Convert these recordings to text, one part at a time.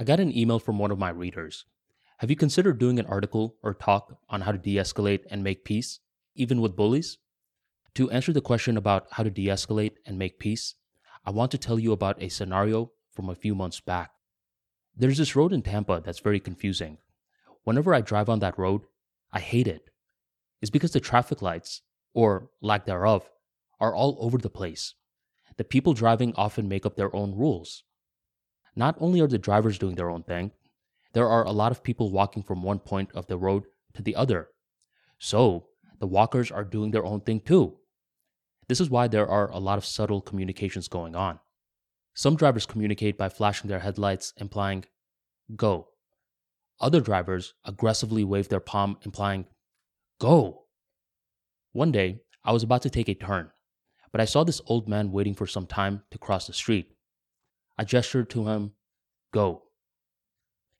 I got an email from one of my readers. Have you considered doing an article or talk on how to de escalate and make peace, even with bullies? To answer the question about how to de escalate and make peace, I want to tell you about a scenario from a few months back. There's this road in Tampa that's very confusing. Whenever I drive on that road, I hate it. It's because the traffic lights, or lack thereof, are all over the place. The people driving often make up their own rules. Not only are the drivers doing their own thing, there are a lot of people walking from one point of the road to the other. So, the walkers are doing their own thing too. This is why there are a lot of subtle communications going on. Some drivers communicate by flashing their headlights, implying, go. Other drivers aggressively wave their palm, implying, go. One day, I was about to take a turn, but I saw this old man waiting for some time to cross the street. I gestured to him, Go.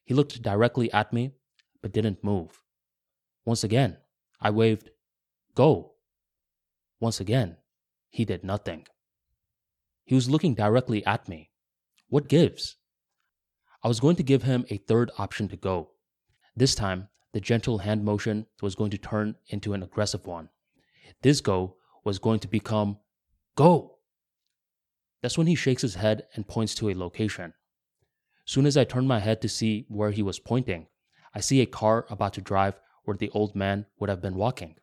He looked directly at me, but didn't move. Once again, I waved, Go. Once again, he did nothing. He was looking directly at me. What gives? I was going to give him a third option to go. This time, the gentle hand motion was going to turn into an aggressive one. This go was going to become go. That's when he shakes his head and points to a location. Soon as I turn my head to see where he was pointing, I see a car about to drive where the old man would have been walking.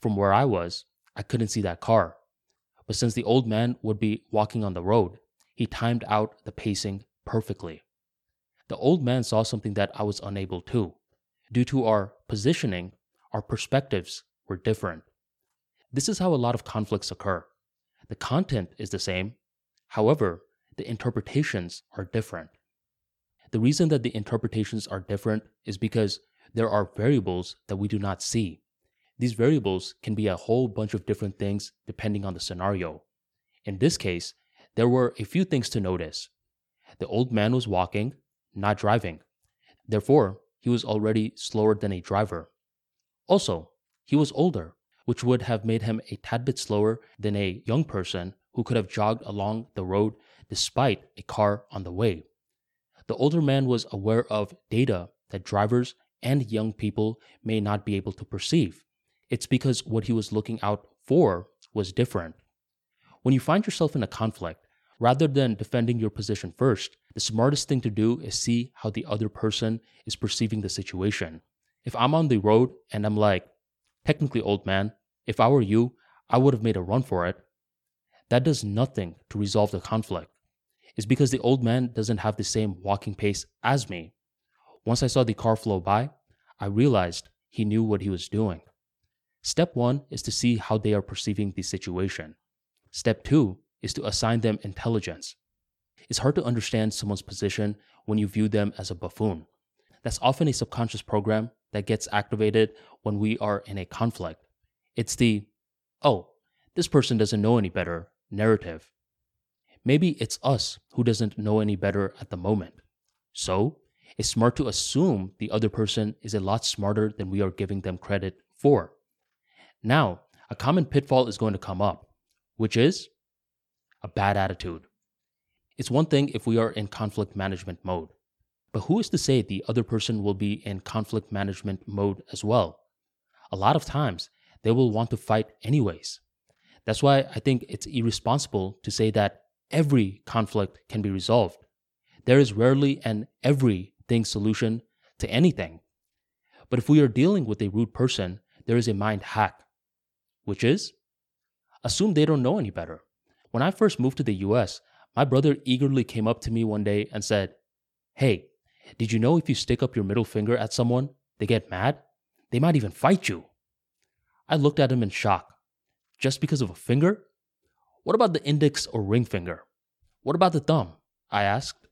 From where I was, I couldn't see that car. But since the old man would be walking on the road, he timed out the pacing perfectly. The old man saw something that I was unable to. Due to our positioning, our perspectives were different. This is how a lot of conflicts occur. The content is the same, however, the interpretations are different. The reason that the interpretations are different is because there are variables that we do not see. These variables can be a whole bunch of different things depending on the scenario. In this case, there were a few things to notice. The old man was walking, not driving. Therefore, he was already slower than a driver. Also, he was older which would have made him a tad bit slower than a young person who could have jogged along the road despite a car on the way. The older man was aware of data that drivers and young people may not be able to perceive. It's because what he was looking out for was different. When you find yourself in a conflict, rather than defending your position first, the smartest thing to do is see how the other person is perceiving the situation. If I'm on the road and I'm like, technically, old man, if I were you, I would have made a run for it. That does nothing to resolve the conflict. It's because the old man doesn't have the same walking pace as me. Once I saw the car flow by, I realized he knew what he was doing. Step one is to see how they are perceiving the situation. Step two is to assign them intelligence. It's hard to understand someone's position when you view them as a buffoon. That's often a subconscious program that gets activated when we are in a conflict. It's the, oh, this person doesn't know any better narrative. Maybe it's us who doesn't know any better at the moment. So, it's smart to assume the other person is a lot smarter than we are giving them credit for. Now, a common pitfall is going to come up, which is a bad attitude. It's one thing if we are in conflict management mode, but who is to say the other person will be in conflict management mode as well? A lot of times, they will want to fight anyways. That's why I think it's irresponsible to say that every conflict can be resolved. There is rarely an everything solution to anything. But if we are dealing with a rude person, there is a mind hack, which is assume they don't know any better. When I first moved to the US, my brother eagerly came up to me one day and said, Hey, did you know if you stick up your middle finger at someone, they get mad? They might even fight you. I looked at him in shock. Just because of a finger? What about the index or ring finger? What about the thumb? I asked.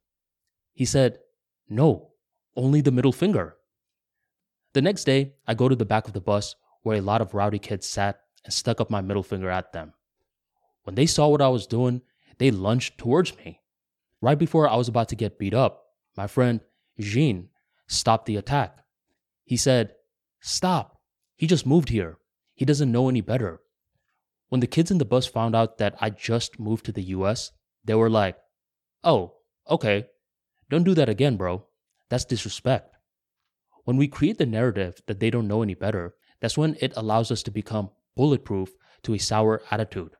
He said, No, only the middle finger. The next day, I go to the back of the bus where a lot of rowdy kids sat and stuck up my middle finger at them. When they saw what I was doing, they lunged towards me. Right before I was about to get beat up, my friend Jean stopped the attack. He said, Stop. He just moved here. He doesn't know any better. When the kids in the bus found out that I just moved to the US, they were like, oh, okay. Don't do that again, bro. That's disrespect. When we create the narrative that they don't know any better, that's when it allows us to become bulletproof to a sour attitude.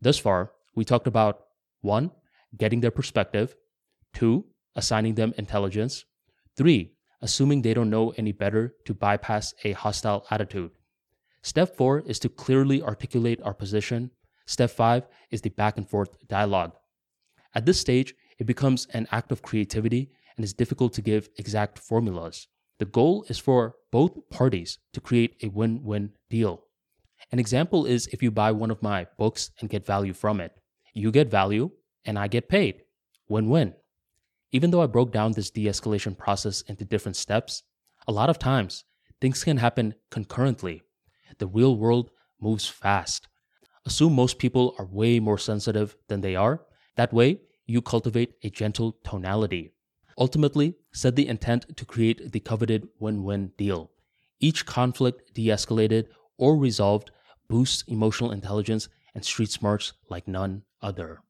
Thus far, we talked about 1. Getting their perspective, 2. Assigning them intelligence, 3. Assuming they don't know any better to bypass a hostile attitude. Step 4 is to clearly articulate our position. Step 5 is the back and forth dialogue. At this stage, it becomes an act of creativity and is difficult to give exact formulas. The goal is for both parties to create a win win deal. An example is if you buy one of my books and get value from it. You get value, and I get paid. Win win. Even though I broke down this de escalation process into different steps, a lot of times things can happen concurrently. The real world moves fast. Assume most people are way more sensitive than they are. That way, you cultivate a gentle tonality. Ultimately, set the intent to create the coveted win win deal. Each conflict de escalated or resolved boosts emotional intelligence and street smarts like none other.